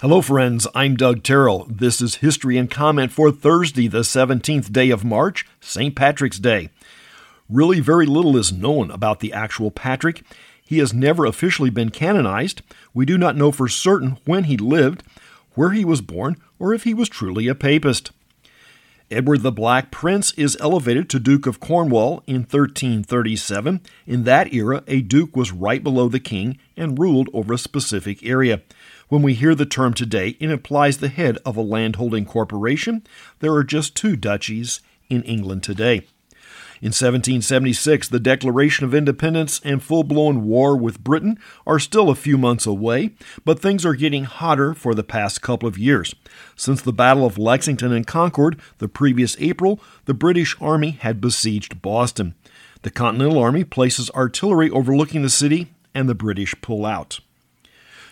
Hello, friends. I'm Doug Terrell. This is History and Comment for Thursday, the 17th day of March, St. Patrick's Day. Really, very little is known about the actual Patrick. He has never officially been canonized. We do not know for certain when he lived, where he was born, or if he was truly a papist. Edward the Black Prince is elevated to Duke of Cornwall in 1337. In that era, a duke was right below the king and ruled over a specific area. When we hear the term today, it implies the head of a landholding corporation. There are just two duchies in England today. In 1776, the Declaration of Independence and full blown war with Britain are still a few months away, but things are getting hotter for the past couple of years. Since the Battle of Lexington and Concord the previous April, the British Army had besieged Boston. The Continental Army places artillery overlooking the city, and the British pull out.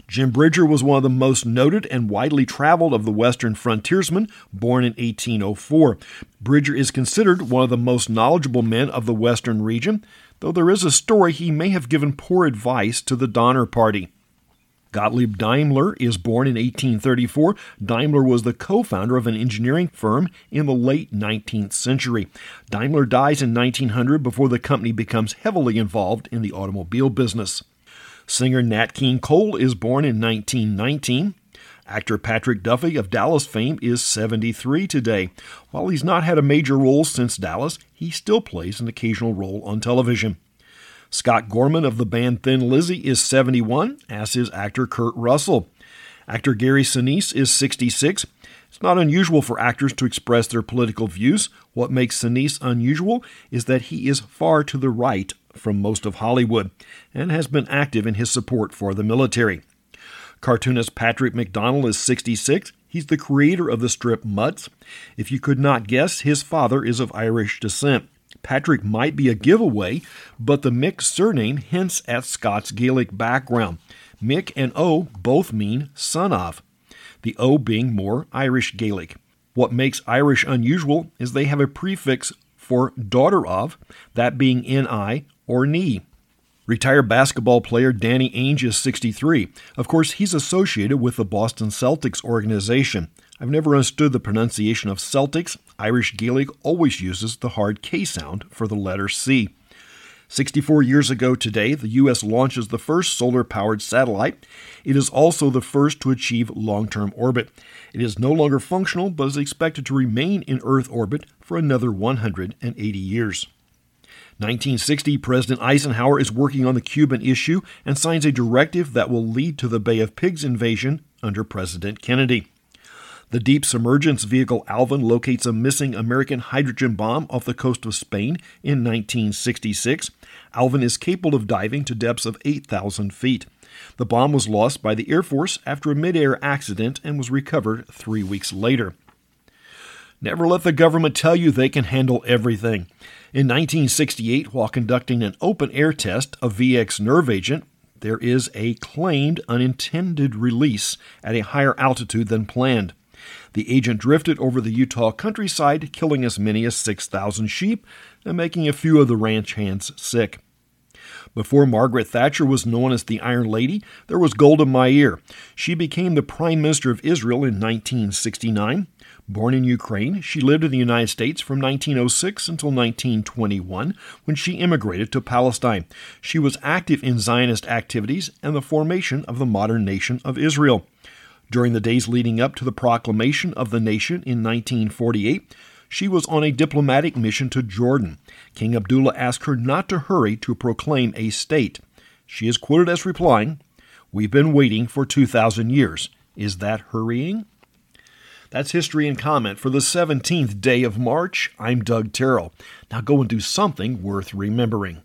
Jim Bridger was one of the most noted and widely traveled of the Western frontiersmen, born in 1804. Bridger is considered one of the most knowledgeable men of the Western region, though there is a story he may have given poor advice to the Donner Party. Gottlieb Daimler is born in 1834. Daimler was the co founder of an engineering firm in the late 19th century. Daimler dies in 1900 before the company becomes heavily involved in the automobile business. Singer Nat King Cole is born in 1919. Actor Patrick Duffy of Dallas fame is 73 today. While he's not had a major role since Dallas, he still plays an occasional role on television. Scott Gorham of the band Thin Lizzy is 71, as is actor Kurt Russell. Actor Gary Sinise is 66. It's not unusual for actors to express their political views. What makes Sinise unusual is that he is far to the right from most of Hollywood and has been active in his support for the military. Cartoonist Patrick McDonnell is 66. He's the creator of the strip Mutts. If you could not guess, his father is of Irish descent. Patrick might be a giveaway, but the Mick surname hints at Scots Gaelic background. Mick and O both mean son of, the O being more Irish Gaelic. What makes Irish unusual is they have a prefix for daughter of, that being ni or knee. Retired basketball player Danny Ainge is 63. Of course, he's associated with the Boston Celtics organization. I've never understood the pronunciation of Celtics. Irish Gaelic always uses the hard K sound for the letter C. 64 years ago today, the U.S. launches the first solar powered satellite. It is also the first to achieve long term orbit. It is no longer functional, but is expected to remain in Earth orbit for another 180 years. 1960, President Eisenhower is working on the Cuban issue and signs a directive that will lead to the Bay of Pigs invasion under President Kennedy. The deep submergence vehicle Alvin locates a missing American hydrogen bomb off the coast of Spain in 1966. Alvin is capable of diving to depths of 8,000 feet. The bomb was lost by the Air Force after a midair accident and was recovered three weeks later. Never let the government tell you they can handle everything. In 1968, while conducting an open air test of VX nerve agent, there is a claimed unintended release at a higher altitude than planned. The agent drifted over the Utah countryside, killing as many as 6,000 sheep and making a few of the ranch hands sick. Before Margaret Thatcher was known as the Iron Lady, there was Golda Meir. She became the Prime Minister of Israel in 1969. Born in Ukraine, she lived in the United States from 1906 until 1921 when she immigrated to Palestine. She was active in Zionist activities and the formation of the modern nation of Israel. During the days leading up to the proclamation of the nation in 1948, she was on a diplomatic mission to Jordan. King Abdullah asked her not to hurry to proclaim a state. She is quoted as replying, We've been waiting for 2,000 years. Is that hurrying? That's history and comment for the 17th day of March. I'm Doug Terrell. Now go and do something worth remembering.